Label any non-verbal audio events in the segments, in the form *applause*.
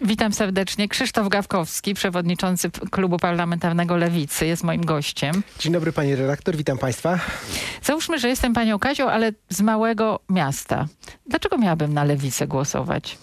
Witam serdecznie. Krzysztof Gawkowski, przewodniczący Klubu Parlamentarnego Lewicy, jest moim gościem. Dzień dobry pani redaktor, witam państwa. Załóżmy, że jestem panią Kazią, ale z małego miasta. Dlaczego miałabym na Lewicę głosować?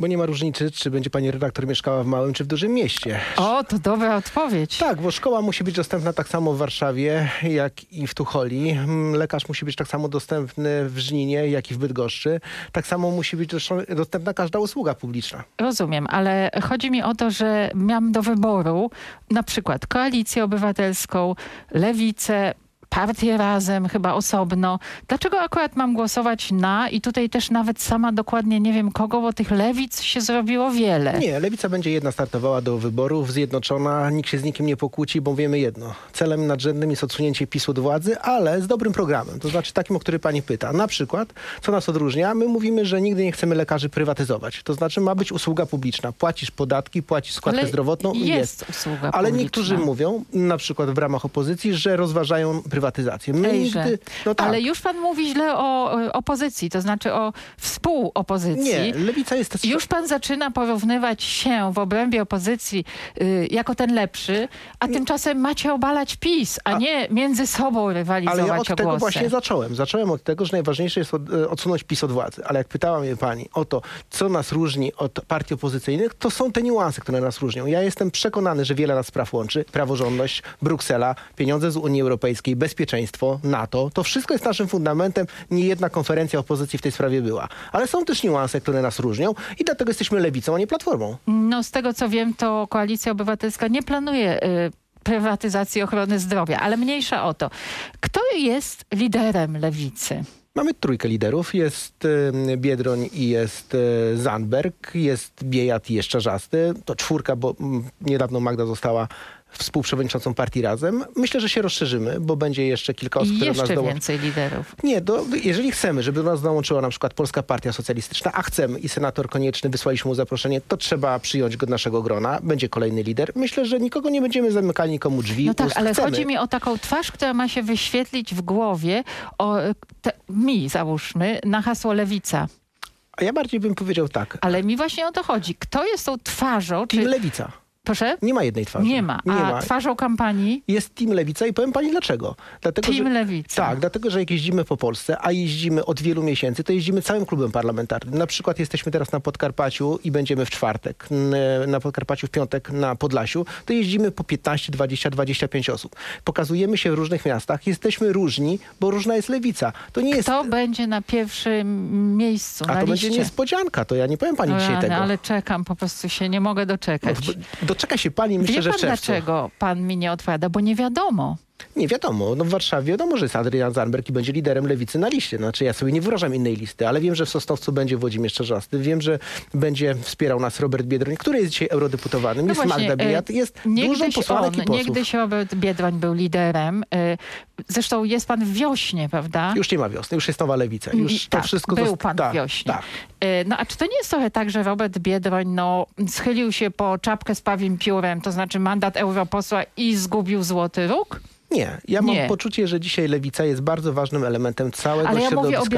Bo nie ma różnicy, czy będzie pani redaktor mieszkała w małym, czy w dużym mieście. O, to dobra odpowiedź. Tak, bo szkoła musi być dostępna tak samo w Warszawie, jak i w Tucholi. Mm, Lekarz musi być tak samo dostępny w Żninie, jak i w Bydgoszczy. Tak samo musi być dostępna każda usługa publiczna. Rozumiem, ale chodzi mi o to, że miałam do wyboru na przykład Koalicję Obywatelską, Lewicę, partię razem, chyba osobno. Dlaczego akurat mam głosować na i tutaj też nawet sama dokładnie nie wiem kogo, bo tych lewic się zrobiło wiele. Nie, Lewica będzie jedna startowała do wyborów, zjednoczona, nikt się z nikim nie pokłóci, bo wiemy jedno. Celem nadrzędnym jest odsunięcie PiSu od władzy, ale z dobrym programem, to znaczy takim, o który pani pyta. Na przykład, co nas odróżnia? My mówimy, że nigdy nie chcemy lekarzy prywatyzować. To znaczy ma być usługa publiczna. Płacisz podatki, płacisz składkę Ale zdrowotną i jest usługa Ale publiczna. niektórzy mówią, na przykład w ramach opozycji, że rozważają prywatyzację. My Ejże. nigdy... No tak. Ale już pan mówi źle o e, opozycji, to znaczy o współopozycji. Nie, Lewica jest... Już pan zaczyna porównywać się w obrębie opozycji y, jako ten lepszy, a tymczasem macie obalać PiS, a, A- nie między sobą rywalizować Ale ja od tego głosy. właśnie zacząłem. Zacząłem od tego, że najważniejsze jest od, e, odsunąć PiS od władzy. Ale jak pytała mnie pani o to, co nas różni od partii opozycyjnych, to są te niuanse, które nas różnią. Ja jestem przekonany, że wiele nas spraw łączy. Praworządność, Bruksela, pieniądze z Unii Europejskiej, bezpieczeństwo, NATO. To wszystko jest naszym fundamentem. Nie jedna konferencja opozycji w tej sprawie była. Ale są też niuanse, które nas różnią i dlatego jesteśmy lewicą, a nie platformą. No z tego co wiem, to Koalicja Obywatelska nie planuje y, prywatyzacji ochrony zdrowia, ale mniejsza o to. Kto jest liderem lewicy? Mamy trójkę liderów. Jest y, Biedroń i jest y, Zandberg, jest Biejat i jest Czarzasty. To czwórka, bo mm, niedawno Magda została współprzewodniczącą partii Razem. Myślę, że się rozszerzymy, bo będzie jeszcze kilka osób, I które do nas jeszcze dołączą. więcej liderów. Nie, do, jeżeli chcemy, żeby do nas dołączyła na przykład Polska Partia Socjalistyczna, a chcemy i senator Konieczny wysłaliśmy mu zaproszenie, to trzeba przyjąć go do naszego grona. Będzie kolejny lider. Myślę, że nikogo nie będziemy zamykali nikomu drzwi. No tak, ust. ale chcemy. chodzi mi o taką twarz, która ma się wyświetlić w głowie, o, te, mi załóżmy, na hasło Lewica. A ja bardziej bym powiedział tak. Ale mi właśnie o to chodzi. Kto jest tą twarzą? Czy... Lewica. Proszę? Nie ma jednej twarzy. Nie ma. Nie A ma. twarzą kampanii? jest Team Lewica i powiem pani dlaczego. Dlatego, Team że, Lewica. Tak, dlatego, że jak jeździmy po Polsce, a jeździmy od wielu miesięcy, to jeździmy całym klubem parlamentarnym. Na przykład jesteśmy teraz na Podkarpaciu i będziemy w czwartek, na Podkarpaciu w piątek na Podlasiu, to jeździmy po 15, 20, 25 osób. Pokazujemy się w różnych miastach, jesteśmy różni, bo różna jest Lewica. To nie jest... Kto będzie na pierwszym miejscu, A to liście? będzie niespodzianka, to ja nie powiem pani O dzisiaj tego. ale czekam, po prostu się nie mogę doczekać. No, Doczeka się pani, myślę, Wie że pan w czerwcu. dlaczego pan mi nie odpowiada? Bo nie wiadomo. Nie wiadomo. No w Warszawie wiadomo, że jest Adrian Zanberg i będzie liderem lewicy na liście. Znaczy ja sobie nie wyobrażam innej listy, ale wiem, że w Sosnowcu będzie Włodzimierz Czarzasty. Wiem, że będzie wspierał nas Robert Biedroń, który jest dzisiaj eurodeputowanym. No jest właśnie, Magda e, Biejat, jest dużo posłanek on, i posłów. niegdyś Robert Biedroń był liderem. Y, Zresztą jest pan w wiośnie, prawda? Już nie ma wiosny, już jest nowa lewica. Już I- to tak, wszystko był pan tak, w wiośnie. Tak. Y, No a czy to nie jest trochę tak, że Robert Biedroń no, schylił się po czapkę z pawim piórem, to znaczy mandat europosła i zgubił złoty róg? Nie, ja mam Nie. poczucie, że dzisiaj lewica jest bardzo ważnym elementem całego Ale ja mówię o środowiska.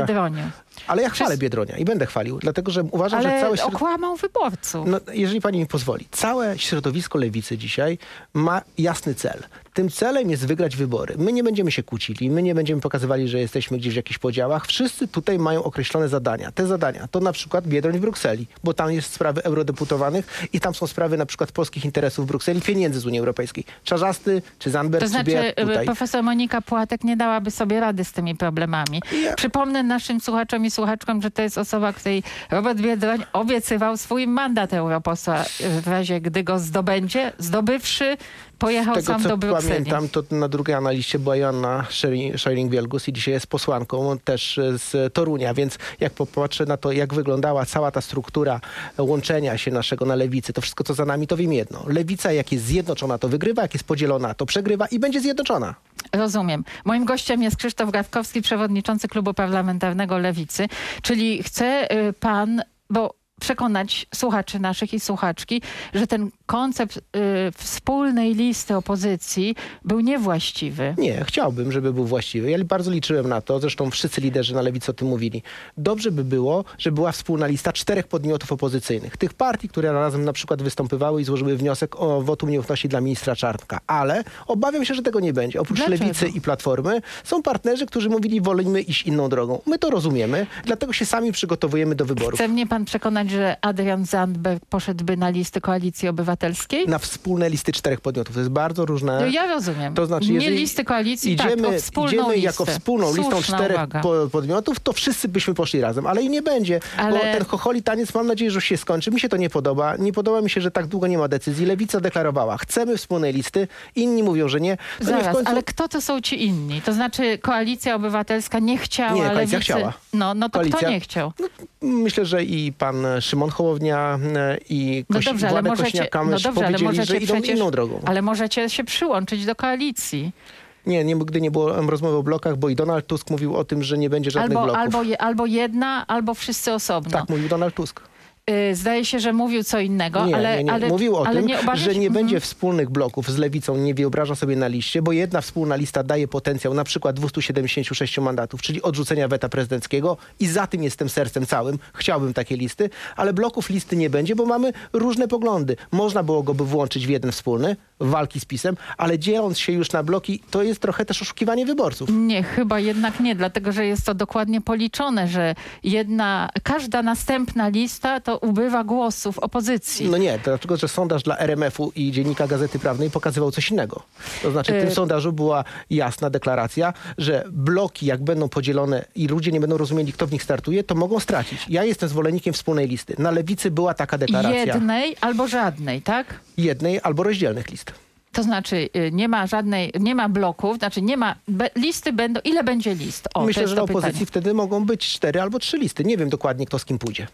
Ale ja chwalę Przez- Biedronia i będę chwalił, dlatego że uważam, że Ale całe środowisko... okłamał wyborców. No, jeżeli pani mi pozwoli, całe środowisko lewicy dzisiaj ma jasny cel. Tym celem jest wygrać wybory. My nie będziemy się kłócili, my nie będziemy pokazywali, że jesteśmy gdzieś w jakichś podziałach. Wszyscy tutaj mają określone zadania. Te zadania to na przykład Biedroń w Brukseli, bo tam jest sprawy eurodeputowanych i tam są sprawy na przykład polskich interesów w Brukseli, pieniędzy z Unii Europejskiej. Czarzasty czy Zandberg To czy znaczy, y, tutaj. profesor Monika Płatek nie dałaby sobie rady z tymi problemami. Ja- Przypomnę naszym słuchaczom słuchaczom i słuchaczkom, że to jest osoba, której Robert Biedroń obiecywał swój mandat europosła w razie, gdy go zdobędzie. Zdobywszy, pojechał tego, sam do Brukseli. pamiętam, to na drugiej analiście była Joanna Schering-Wielgus i dzisiaj jest posłanką też z Torunia, więc jak popatrzę na to, jak wyglądała cała ta struktura łączenia się naszego na lewicy, to wszystko, co za nami, to wiem jedno. Lewica, jak jest zjednoczona, to wygrywa, jak jest podzielona, to przegrywa i będzie zjednoczona. Rozumiem. Moim gościem jest Krzysztof Gawkowski, przewodniczący Klubu Parlamentarnego Lewicy. Czyli chce y, pan, bo przekonać słuchaczy naszych i słuchaczki, że ten koncept y, wspólnej listy opozycji był niewłaściwy. Nie, chciałbym, żeby był właściwy. Ja bardzo liczyłem na to, zresztą wszyscy liderzy na lewicy o tym mówili. Dobrze by było, żeby była wspólna lista czterech podmiotów opozycyjnych. Tych partii, które razem na przykład występowały i złożyły wniosek o wotum nieufności dla ministra Czarnka. Ale obawiam się, że tego nie będzie. Oprócz Dlaczego? lewicy i platformy są partnerzy, którzy mówili, wolimy iść inną drogą. My to rozumiemy, dlatego się sami przygotowujemy do wyborów. Chce mnie pan przekonać, że Adrian Zandberg poszedłby na listy Koalicji Obywatelskiej? Na wspólne listy czterech podmiotów. To jest bardzo różne. No ja rozumiem. To znaczy, nie listy koalicji, idziemy, tak, o wspólną idziemy listę. jako wspólną listą Słuszna czterech uwaga. po, podmiotów, to wszyscy byśmy poszli razem, ale i nie będzie, Ale- bo ten chocholi taniec mam nadzieję, że już się skończy. Mi się to nie podoba. Nie podoba mi się, że tak długo nie ma decyzji. Lewica deklarowała, chcemy wspólnej listy, inni mówią, że nie. To Zaraz, końcu... ale kto to są ci inni? To znaczy Koalicja Obywatelska nie chciała, Nie, Koalicja Lewicy... chciała. No, no to kto Koalicja- nie chciał? Myślę, że i pan Szymon Hołownia e, i No Koś... dobrze, ale Władek Kośniak-Kamysz no dobrze, ale powiedzieli, możecie że idą przecież, inną drogą. ale możecie się przyłączyć do koalicji. Nie, nie, gdy nie było rozmowy o blokach, bo i Donald Tusk mówił o tym, że nie będzie żadnych Albo, bloków. albo, je, albo jedna, albo wszyscy osobno. Tak, mówił Donald Tusk. Y, Zdaje się, że mówił co innego, Nie, ale, nie, nie. ale Mówił o ale tym, nie obawiasz- że nie Mhm. będzie wspólnych bloków z lewicą, nie wyobraża sobie na liście, bo jedna wspólna lista daje potencjał na przykład 276 mandatów, czyli odrzucenia weta prezydenckiego i za tym jestem sercem całym. Chciałbym takie listy, ale bloków listy nie będzie, bo mamy różne poglądy. Można było go by włączyć w jeden wspólny, walki z PiSem, ale dzieląc się już na bloki, to jest trochę też oszukiwanie wyborców. Nie, chyba jednak nie, dlatego że jest to dokładnie policzone, że jedna, każda następna lista to ubywa głosów opozycji. No nie, dlatego, że sondaż dla RMF-u i Dziennika Gazety Prawnej pokazywał coś innego. To znaczy w tym Y- sondażu była jasna deklaracja, że bloki jak będą podzielone i ludzie nie będą rozumieli, kto w nich startuje, to mogą stracić. Ja jestem zwolennikiem wspólnej listy. Na lewicy była taka deklaracja. Jednej albo żadnej, tak? Jednej albo rozdzielnych list. To znaczy y, nie ma żadnej, nie ma bloków, znaczy nie ma, be, listy będą, ile będzie list? O, Myślę, że na opozycji pytanie. wtedy mogą być cztery albo trzy listy. Nie wiem dokładnie, kto z kim pójdzie.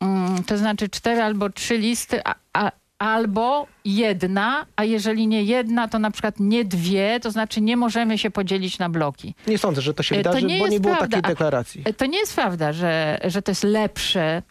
Mm, to znaczy cztery albo trzy listy, a, a, albo jedna, a jeżeli nie jedna, to na przykład nie dwie, to znaczy nie możemy się podzielić na bloki. Nie sądzę, że to się to wydarzy, nie bo nie było prawda. takiej deklaracji. E, To nie jest prawda, że, że to jest lepsze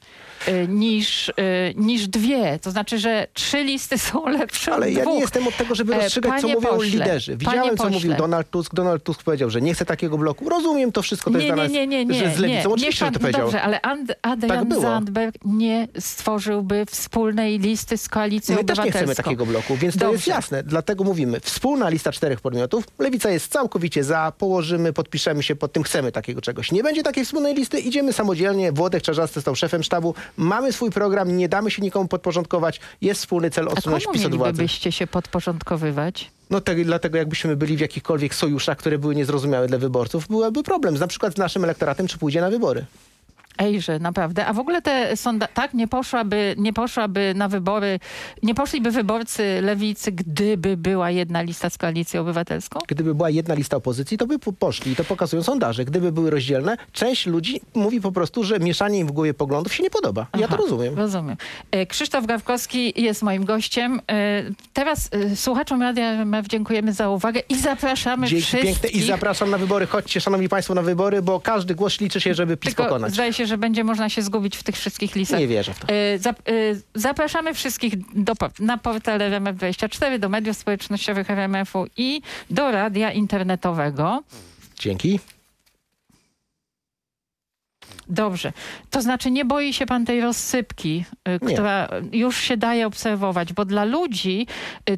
y, niż, niż dwie. To znaczy, że trzy listy *laughs* są lepsze Ale ja nie jestem od tego, żeby E, rozstrzygać, co panie mówią pośle, liderzy. Widziałem, co mówił Donald Tusk. Donald Tusk powiedział, że nie chce takiego bloku. Rozumiem to wszystko, to nie, jest dla nie, nas, nie, nie, nie, że z lewicą. nie. Oczywiście, Niech że to powiedział. Dobrze, ale And, Adrian Tak. Zandberg nie stworzyłby wspólnej listy z koalicją My nie obywatelską. Takiego bloku, więc to Dobrze. jest jasne. Dlatego mówimy, wspólna lista czterech podmiotów. Lewica jest całkowicie za, położymy, podpiszemy się pod tym, chcemy takiego czegoś. Nie będzie takiej wspólnej listy, idziemy samodzielnie. Włodek Czarzasty stał szefem sztabu. Mamy swój program, nie damy się nikomu podporządkować. Jest wspólny cel odsunąć PiS od władzy. mielibyście się podporządkowywać? No tak, dlatego jakbyśmy byli w jakichkolwiek sojuszach, które były niezrozumiałe dla wyborców, byłby problem. Na przykład z naszym elektoratem, czy pójdzie na wybory. Ejże, naprawdę. A w ogóle te sonda... Tak, nie poszłaby, nie poszłaby na wybory, nie poszliby wyborcy lewicy, gdyby była jedna lista z koalicją obywatelską? Gdyby była jedna lista opozycji, to by po- poszli. I to pokazują sondaże. Gdyby były rozdzielne, część ludzi mówi po prostu, że mieszanie im w głowie poglądów się nie podoba. Ja to Aha, rozumiem. Rozumiem. E, Krzysztof Gawkowski jest moim gościem. E, Teraz e, słuchaczom Radia RMF dziękujemy za uwagę i zapraszamy Dzięki wszystkich. piękne i zapraszam na wybory. Chodźcie, szanowni państwo, na wybory, bo każdy głos liczy się, żeby PiS Tylko pokonać. zdaje się, że będzie można się zgubić w tych wszystkich listach. Nie wierzę w to. E, e, Zapraszamy wszystkich do, na portal RMF24, do mediów społecznościowych RMF-u i do radia internetowego. Dzięki. Dobrze. To znaczy nie boi się pan tej rozsypki, y, Nie. która już się daje obserwować, bo dla ludzi,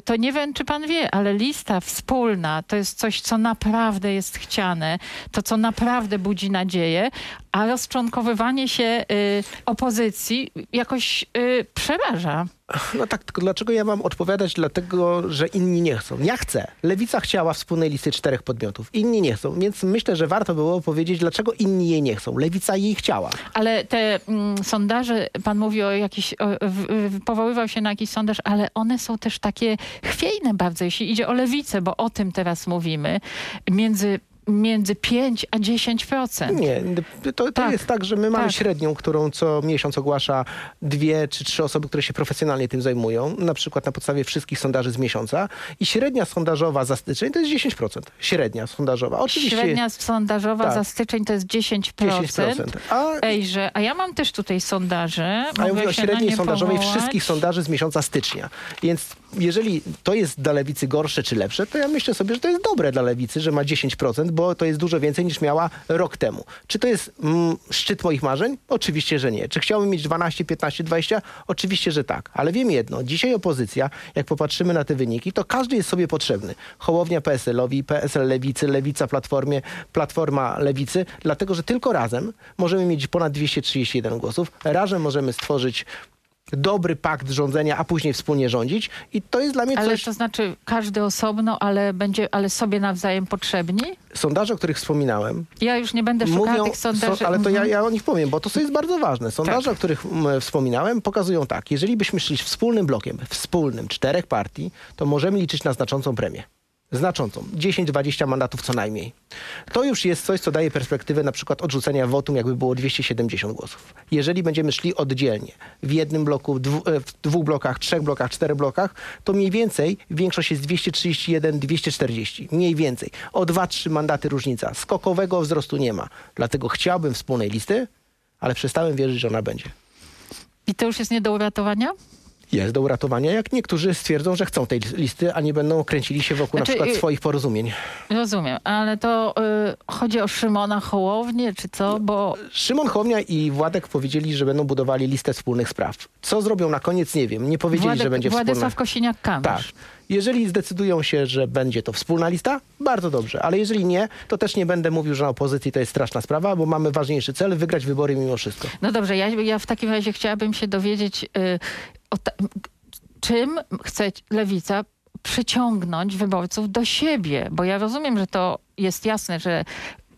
to nie wiem, czy pan wie, ale lista wspólna to jest coś, co naprawdę jest chciane, to co naprawdę budzi nadzieję, a rozczłonkowywanie się y, opozycji jakoś y, przeraża. No tak, tylko dlaczego ja mam odpowiadać? Dlatego, że inni nie chcą. Ja chcę. Lewica chciała wspólnej listy czterech podmiotów. Inni nie chcą, więc myślę, że warto było powiedzieć, dlaczego inni jej nie chcą. Lewica jej chciała. Ale te mm, sondaże, pan mówi o jakiś, o, w, w, powoływał się na jakiś sondaż, ale one są też takie chwiejne bardzo, jeśli idzie o lewicę, bo o tym teraz mówimy. Między między 5 a 10%. Nie, to, to Tak. jest tak, że my mamy Tak. średnią, którą co miesiąc ogłasza dwie czy trzy osoby, które się profesjonalnie tym zajmują, na przykład na podstawie wszystkich sondaży z miesiąca i średnia sondażowa za styczeń to jest 10%. Średnia sondażowa. Oczywiście Średnia sondażowa Tak. za styczeń to jest 10%. 10%. A, Ejże, a ja mam też tutaj sondaże. a ja mówię o średniej nie sondażowej powołać. wszystkich sondaży z miesiąca stycznia. Więc jeżeli to jest dla lewicy gorsze czy lepsze, to ja myślę sobie, że to jest dobre dla lewicy, że ma 10%, bo to jest dużo więcej niż miała rok temu. Czy to jest mm, szczyt moich marzeń? Oczywiście, że nie. Czy chciałbym mieć 12, 15, 20? Oczywiście, że tak. Ale wiem jedno. Dzisiaj opozycja, jak popatrzymy na te wyniki, to każdy jest sobie potrzebny. Hołownia PSL-owi, PSL Lewicy, Lewica Platformie, Platforma Lewicy, dlatego, że tylko razem możemy mieć ponad 231 głosów. Razem możemy stworzyć dobry pakt rządzenia, a później wspólnie rządzić. I to jest dla mnie Ale coś... to znaczy każdy osobno, ale będzie, ale sobie nawzajem potrzebni? Sondaże, o których wspominałem, Ja już nie będę szukała mówią, tych sondaży. so, ale to ja, Mhm. ja o nich powiem, bo to jest bardzo ważne. Sondaże, Tak. o których wspominałem, pokazują tak. Jeżeli byśmy szli wspólnym blokiem, wspólnym, czterech partii, to możemy liczyć na znaczącą premię. Znaczącą. 10-20 mandatów co najmniej. To już jest coś, co daje perspektywę na przykład odrzucenia wotum, jakby było 270 głosów. Jeżeli będziemy szli oddzielnie, w jednym bloku, dwu, e, w dwóch blokach, trzech blokach, czterech blokach, to mniej więcej większość jest 231-240. Mniej więcej. O 2-3 mandaty różnica. Skokowego wzrostu nie ma. Dlatego chciałbym wspólnej listy, ale przestałem wierzyć, że ona będzie. I to już jest nie do uratowania? Jest do uratowania, jak niektórzy stwierdzą, że chcą tej listy, a nie będą kręcili się wokół Znaczy, na przykład y- swoich porozumień. Rozumiem, ale to y, chodzi o Szymona Hołownię, czy co? Bo Szymon Hołownia i Władek powiedzieli, że będą budowali listę wspólnych spraw. Co zrobią na koniec, nie wiem. Nie powiedzieli, Władek, że będzie Władysław wspólna. Kosiniak-Kamysz. Tak. Jeżeli zdecydują się, że będzie to wspólna lista, bardzo dobrze. Ale jeżeli nie, to też nie będę mówił, że na opozycji to jest straszna sprawa, bo mamy ważniejszy cel, wygrać wybory mimo wszystko. No dobrze, ja, ja w takim razie chciałabym się dowiedzieć, y, czym chce lewica przyciągnąć wyborców do siebie, bo ja rozumiem, że to jest jasne, że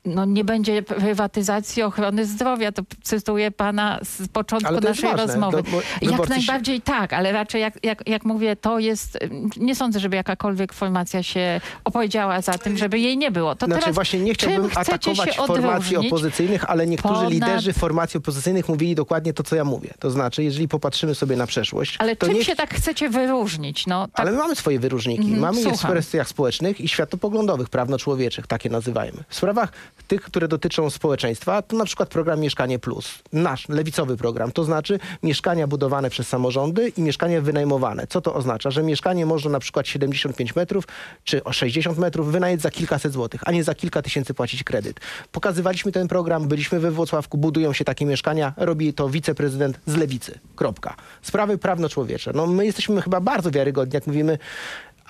no nie będzie prywatyzacji ochrony zdrowia. To cytuję pana z początku naszej ważne. rozmowy. Bo jak wyborcy się- najbardziej tak, ale raczej jak, jak, jak mówię, to jest... Nie sądzę, żeby jakakolwiek formacja się opowiedziała za tym, żeby jej nie było. To Znaczy teraz właśnie nie chciałbym atakować formacji opozycyjnych, ale niektórzy ponad- liderzy formacji opozycyjnych mówili dokładnie to, co ja mówię. To znaczy, jeżeli popatrzymy sobie na przeszłość, Ale to czym nie się tak chcecie wyróżnić? No, tak Ale my mamy swoje wyróżniki. Mhm, mamy je w słucham. kwestiach społecznych i światopoglądowych, prawno-człowieczych, takie nazywajmy. W sprawach tych, które dotyczą społeczeństwa, to na przykład program Mieszkanie Plus. Nasz, lewicowy program. To znaczy mieszkania budowane przez samorządy i mieszkania wynajmowane. Co to oznacza? Że mieszkanie można na przykład 75 metrów czy o 60 metrów wynająć za kilkaset złotych, a nie za kilka tysięcy płacić kredyt. Pokazywaliśmy ten program, byliśmy we Włocławku, budują się takie mieszkania, robi to wiceprezydent z lewicy. Kropka. Sprawy prawno-człowiecze. No my jesteśmy chyba bardzo wiarygodni, jak mówimy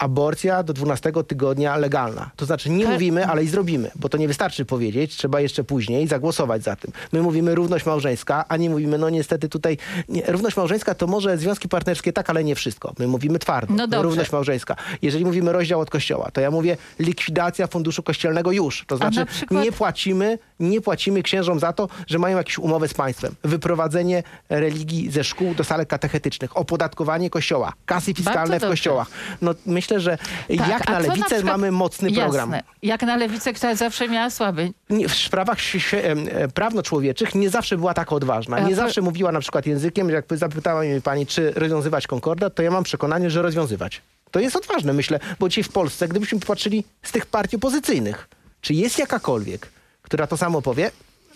aborcja do 12 tygodnia legalna. To znaczy nie mówimy, ale i zrobimy, bo to nie wystarczy powiedzieć, trzeba jeszcze później zagłosować za tym. My mówimy równość małżeńska, a nie mówimy, no niestety tutaj nie, równość małżeńska to może związki partnerskie tak, ale nie wszystko. My mówimy twardo, No dobrze. równość małżeńska. Jeżeli mówimy rozdział od kościoła, to ja mówię likwidacja funduszu kościelnego już. To znaczy na przykład- nie płacimy, nie płacimy księżom za to, że mają jakieś umowę z państwem. Wyprowadzenie religii ze szkół do salek katechetycznych, opodatkowanie kościoła, kasy fiskalne w kościołach. No myślę, że Tak, jak na lewicę przykład- mamy mocny program. Jasne. Jak na lewicę, która zawsze miała słaby. W sprawach e, prawno-człowieczych nie zawsze była taka odważna. Nie to- zawsze mówiła na przykład językiem, jak zapytała mnie pani, czy rozwiązywać konkordat, to ja mam przekonanie, że rozwiązywać. To jest odważne, myślę, bo dzisiaj w Polsce, gdybyśmy popatrzyli z tych partii opozycyjnych, czy jest jakakolwiek, która to samo powie,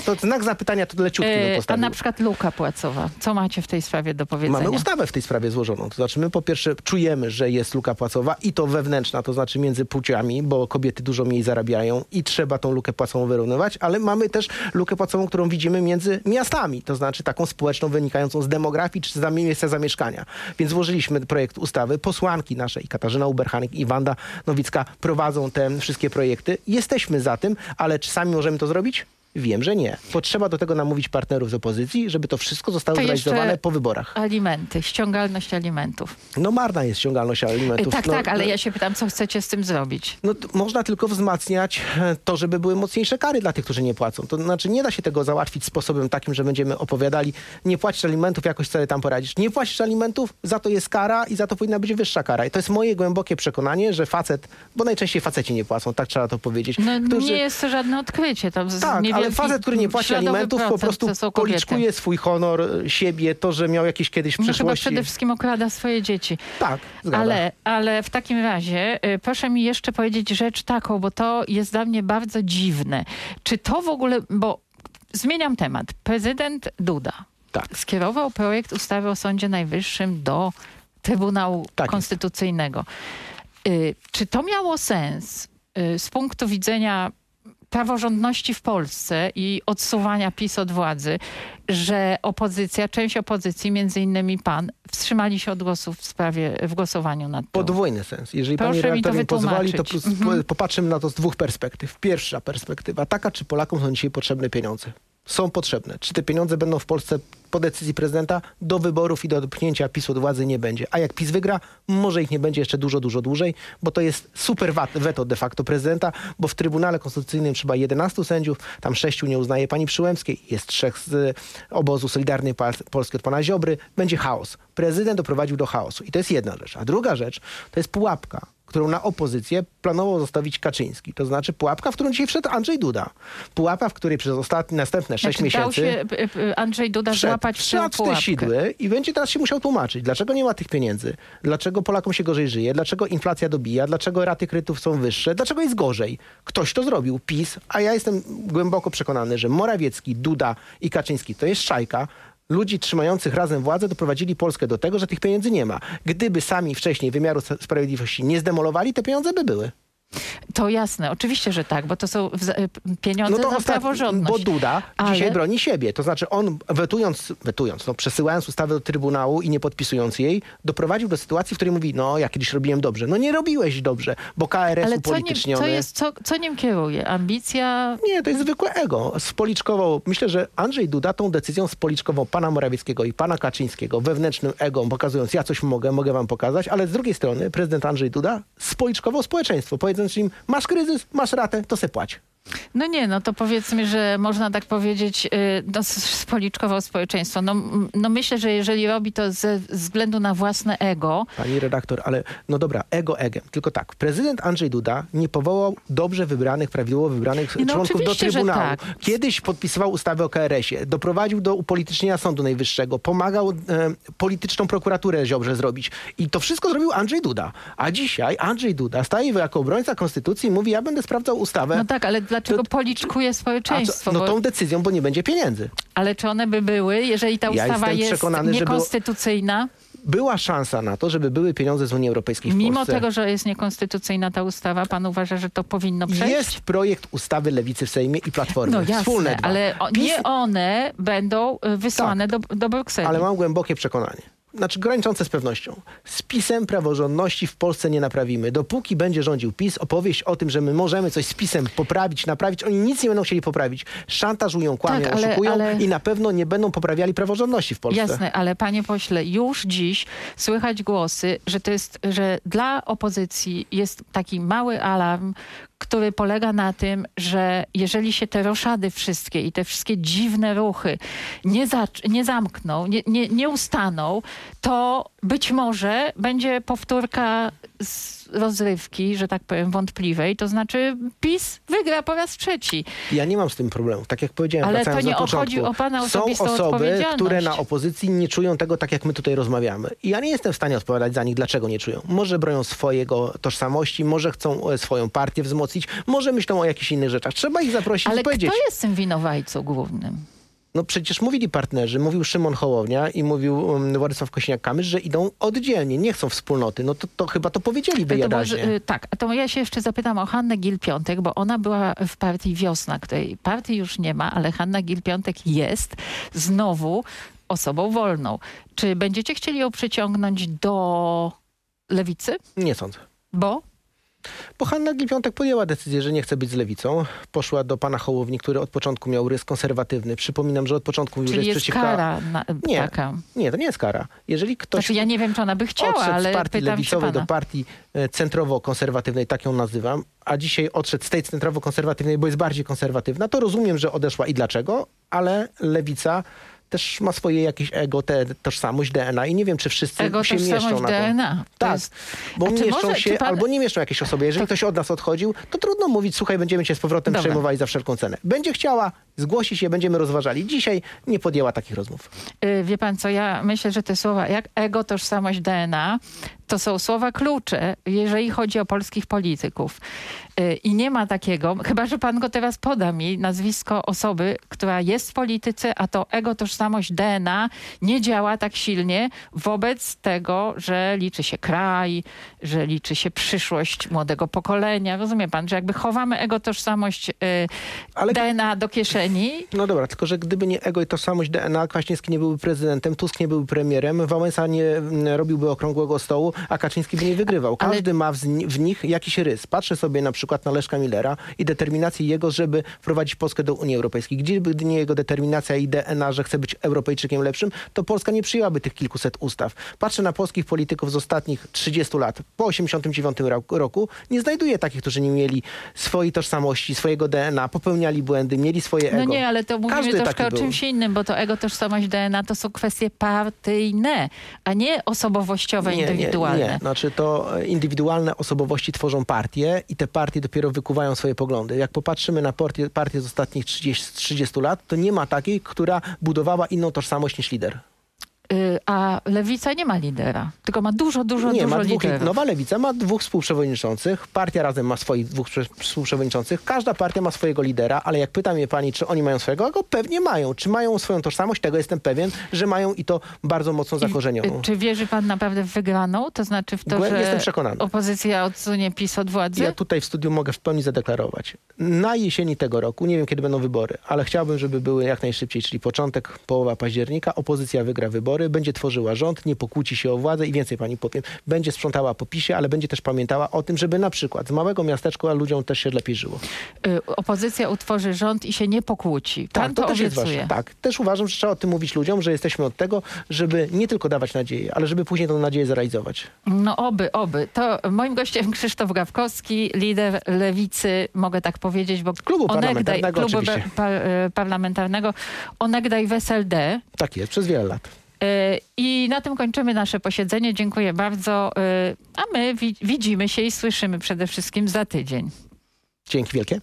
to znak zapytania to leciutki bym E, a na przykład luka płacowa. Co macie w tej sprawie do powiedzenia? Mamy ustawę w tej sprawie złożoną. To znaczy my po pierwsze czujemy, że jest luka płacowa i to wewnętrzna, to znaczy między płciami, bo kobiety dużo mniej zarabiają i trzeba tą lukę płacową wyrównywać, ale mamy też lukę płacową, którą widzimy między miastami, to znaczy taką społeczną wynikającą z demografii czy z miejsca zamieszkania. Więc złożyliśmy projekt ustawy. Posłanki nasze i Katarzyna Uberchanik i Wanda Nowicka prowadzą te wszystkie projekty. Jesteśmy za tym, ale czy sami możemy to zrobić? Wiem, że nie. Potrzeba do tego namówić partnerów z opozycji, żeby to wszystko zostało To zrealizowane po wyborach. Alimenty, ściągalność alimentów. No marna jest ściągalność alimentów. Tak, no, tak, ale no, ja się pytam, co chcecie z tym zrobić? No, to można tylko wzmacniać e, to, żeby były mocniejsze kary dla tych, którzy nie płacą. To znaczy nie da się tego załatwić sposobem takim, że będziemy opowiadali, nie płacisz alimentów, jakoś sobie tam poradzisz. Nie płacisz alimentów, za to jest kara i za to powinna być wyższa kara. I to jest moje głębokie przekonanie, że facet, bo najczęściej faceci nie płacą, tak trzeba to powiedzieć. No, którzy- Nie jest to żadne odkrycie. Tam z- tak, ale facet, który nie płaci alimentów, po prostu policzkuje swój honor, siebie, to, że miał jakieś kiedyś w No chyba przeszłości. przede wszystkim okrada swoje dzieci. Tak. Ale, ale w takim razie y, proszę mi jeszcze powiedzieć rzecz taką, bo to jest dla mnie bardzo dziwne. Czy to w ogóle, bo zmieniam temat. Prezydent Duda Tak. skierował projekt ustawy o Sądzie Najwyższym do Trybunału Tak. Konstytucyjnego. Y, Czy to miało sens y, z punktu widzenia praworządności w Polsce i odsuwania PiS od władzy, że opozycja, część opozycji, między innymi pan, wstrzymali się od głosu w sprawie, w głosowaniu nad tym. Podwójny sens. Jeżeli Proszę pani mi to redaktor mi pozwoli, to wytłumaczyć. plus, Mhm. popatrzymy na to z dwóch perspektyw. Pierwsza perspektywa, taka, czy Polakom są dzisiaj potrzebne pieniądze. Są potrzebne. Czy te pieniądze będą w Polsce po decyzji prezydenta do wyborów i do odpchnięcia PiS od władzy nie będzie. A jak PiS wygra, może ich nie będzie jeszcze dużo, dużo dłużej, bo to jest super weto de facto prezydenta, bo w Trybunale Konstytucyjnym trzeba 11 sędziów, tam sześciu nie uznaje pani Przyłębskiej, jest trzech z y, obozu Solidarnej Polski od pana Ziobry, będzie chaos. Prezydent doprowadził do chaosu i to jest jedna rzecz. A druga rzecz to jest pułapka którą na opozycję planował zostawić Kaczyński. To znaczy pułapka, w którą dzisiaj wszedł Andrzej Duda. Pułapka, w której przez ostatnie, następne sześć dał miesięcy... się y, y, Andrzej Duda Wszedł, złapać w tę pułapkę. sidły i będzie teraz się musiał tłumaczyć, dlaczego nie ma tych pieniędzy, dlaczego Polakom się gorzej żyje, dlaczego inflacja dobija, dlaczego raty kredytów są wyższe, dlaczego jest gorzej. Ktoś to zrobił, PiS, a ja jestem głęboko przekonany, że Morawiecki, Duda i Kaczyński to jest szajka, ludzi trzymających razem władzę doprowadzili Polskę do tego, że tych pieniędzy nie ma. Gdyby sami wcześniej wymiaru sprawiedliwości nie zdemolowali, te pieniądze by były. To jasne, oczywiście, że tak, bo to są y, pieniądze No to praworządność. bo Duda Ale- dzisiaj broni siebie. To znaczy on wetując, wetując, no przesyłając ustawę do Trybunału i nie podpisując jej, doprowadził do sytuacji, w której mówi, no ja kiedyś robiłem dobrze. No nie robiłeś dobrze, bo KRS Ale co, upolityczniony... co, jest, co, co nim kieruje? Ambicja? Nie, to jest zwykłe ego. Spoliczkował, myślę, że Andrzej Duda tą decyzją spoliczkował pana Morawieckiego i pana Kaczyńskiego wewnętrznym ego, pokazując, ja coś mogę, mogę wam pokazać, ale z drugiej strony prezydent Andrzej Duda spoliczkował społeczeństwo, powiedząc im, masz kryzys, masz ratę, to se płać. No nie, no to powiedzmy, że można tak powiedzieć, y, no, spoliczkował społeczeństwo. No, no myślę, że jeżeli robi to ze względu na własne ego, Pani redaktor, ale no dobra, ego egem. Tylko tak, prezydent Andrzej Duda nie powołał dobrze wybranych, prawidłowo wybranych No członków do Trybunału. tak. Kiedyś podpisywał ustawę o KRS-ie, doprowadził do upolitycznienia Sądu Najwyższego, pomagał e, polityczną prokuraturę Ziobrze zrobić. I to wszystko zrobił Andrzej Duda. A dzisiaj Andrzej Duda staje jako obrońca konstytucji i mówi, ja będę sprawdzał ustawę. no tak, ale dlaczego To- policzkuje A co, społeczeństwo? no tą decyzją, bo nie będzie pieniędzy. Ale czy one by były, jeżeli ta Ja ustawa jestem jest niekonstytucyjna? Była szansa na to, żeby były pieniądze z Unii Europejskiej w Mimo Polsce. tego, że jest niekonstytucyjna ta ustawa, pan uważa, że to powinno przejść? Jest projekt ustawy Lewicy w Sejmie i Platformy. No jasne, Wspólne ale o, nie one będą y, wysłane do, do Brukseli. Ale mam głębokie przekonanie. Znaczy graniczące z pewnością. Z PiSem praworządności w Polsce nie naprawimy. Dopóki będzie rządził PiS, opowieść o tym, że my możemy coś z PiSem poprawić, naprawić, oni nic nie będą chcieli poprawić. Szantażują, kłamią, Tak, ale- oszukują ale- i na pewno nie będą poprawiali praworządności w Polsce. Jasne, ale panie pośle, już dziś słychać głosy, że to jest, że dla opozycji jest taki mały alarm, który polega na tym, że jeżeli się te roszady wszystkie i te wszystkie dziwne ruchy nie, zac- nie zamkną, nie, nie, nie ustaną, to być może będzie powtórka z rozrywki, że tak powiem, wątpliwej, to znaczy PiS wygra po raz trzeci. Ja nie mam z tym problemów. Tak jak powiedziałem, Ale to nie do początku. chodzi o pana Są osobistą osoby, odpowiedzialność. które na opozycji nie czują tego tak, jak my tutaj rozmawiamy. I ja nie jestem w stanie odpowiadać za nich, dlaczego nie czują. Może bronią swojego tożsamości, może chcą e, swoją partię wzmocnić, może myślą o jakichś innych rzeczach. Trzeba ich zaprosić Ale i powiedzieć. kto jest tym winowajcą głównym? No przecież mówili partnerzy, mówił Szymon Hołownia i mówił um, Władysław Kośniak-Kamysz, że idą oddzielnie, nie chcą wspólnoty. No to, to chyba to powiedzieliby To było, jadaźnie. że, y, tak, a to ja się jeszcze zapytam o Hannę Gil-Piątek, bo ona była w partii Wiosna, której partii już nie ma, ale Hanna Gil-Piątek jest znowu osobą wolną. Czy będziecie chcieli ją przyciągnąć do lewicy? Nie sądzę. Bo? Bo Hanna Gill-Piątek podjęła decyzję, że nie chce być z lewicą. Poszła do pana Hołowni, który od początku miał rys konserwatywny. Przypominam, że od początku mówił, że jest jest kara na, Nie, taka. nie, to nie jest kara. Jeżeli ktoś Znaczy ja nie wiem, czy ona by chciała, odszedł ale z partii lewicowej do partii e, centrowo-konserwatywnej, tak ją nazywam, a dzisiaj odszedł z tej centrowo-konserwatywnej, bo jest bardziej konserwatywna, to rozumiem, że odeszła i dlaczego, ale lewica też ma swoje jakieś ego, te, tożsamość, DNA i nie wiem, czy wszyscy Ego, się mieszczą na to. DNA. To Tak, jest- bo mieszczą może- się pan- albo nie mieszczą jakieś osoby. Jeżeli ktoś od nas odchodził, to trudno mówić, słuchaj, będziemy cię z powrotem Dobra. przejmowali za wszelką cenę. Będzie chciała, zgłosi się, będziemy rozważali. Dzisiaj nie podjęła takich rozmów. Y, Wie pan co, ja myślę, że te słowa jak ego, tożsamość, DNA to są słowa klucze, jeżeli chodzi o polskich polityków. Y, I nie ma takiego, chyba że pan go teraz poda mi, nazwisko osoby, która jest w polityce, a to ego, tożsamość, DNA nie działa tak silnie wobec tego, że liczy się kraj, że liczy się przyszłość młodego pokolenia. Rozumie pan, że jakby chowamy ego, tożsamość, y, Ale- DNA do kieszeni, No dobra, tylko że gdyby nie ego i tożsamość DNA, Kwaśniewski nie byłby prezydentem, Tusk nie byłby premierem, Wałęsa nie mm, robiłby okrągłego stołu, a Kaczyński by nie wygrywał. Ale- Każdy ma w, zni- w nich jakiś rys. Patrzę sobie na przykład na Leszka Millera i determinację jego, żeby wprowadzić Polskę do Unii Europejskiej. Gdyby nie jego determinacja i DNA, że chce być Europejczykiem lepszym, to Polska nie przyjęłaby tych kilkuset ustaw. Patrzę na polskich polityków z ostatnich 30 lat, po 89 roku, nie znajduję takich, którzy nie mieli swojej tożsamości, swojego DNA, popełniali błędy, mieli swoje ego. No nie, ale to mówimy Każdy troszkę o był. czymś innym, bo to ego, tożsamość, DNA to są kwestie partyjne, a nie osobowościowe, indywidualne. Nie, nie. Znaczy to e, indywidualne osobowości tworzą partie i te partie dopiero wykuwają swoje poglądy. Jak popatrzymy na partie, partie z ostatnich 30, 30 lat, to nie ma takiej, która budowała inną tożsamość niż lider. Y, A lewica nie ma lidera, tylko ma dużo, dużo, nie, dużo ma dwóch, liderów. nowa lewica ma dwóch współprzewodniczących, partia razem ma swoich dwóch prze- współprzewodniczących, każda partia ma swojego lidera, ale jak pyta mnie pani, czy oni mają swojego, go pewnie mają. Czy mają swoją tożsamość? Tego jestem pewien, że mają i to bardzo mocno I, zakorzenioną. y, Czy wierzy pan naprawdę w wygraną? To znaczy w to, że jestem przekonany. opozycja odsunie PiS od władzy? Ja tutaj w studiu mogę w pełni zadeklarować. Na jesieni tego roku, nie wiem kiedy będą wybory, ale chciałbym, żeby były jak najszybciej, czyli początek, połowa października. Opozycja wygra wybory, będzie tworzyła rząd, nie pokłóci się o władzę i więcej pani powiem, będzie sprzątała po PiSie, ale będzie też pamiętała o tym, żeby na przykład z małego miasteczka ludziom też się lepiej żyło. Y, Opozycja utworzy rząd i się nie pokłóci. Pan to, też jest ważne. Tak, też uważam, że trzeba o tym mówić ludziom, że jesteśmy od tego, żeby nie tylko dawać nadzieję, ale żeby później tę nadzieję zrealizować. No oby, oby. To moim gościem Krzysztof Gawkowski, lider lewicy, mogę tak powiedzieć, bo Klubu onegdaj, parlamentarnego klubu oczywiście. pa, e, parlamentarnego, onegdaj w SLD. Tak jest, przez wiele lat. E, I na tym kończymy nasze posiedzenie. Dziękuję bardzo. E, A my wi- widzimy się i słyszymy przede wszystkim za tydzień. Dzięki wielkie.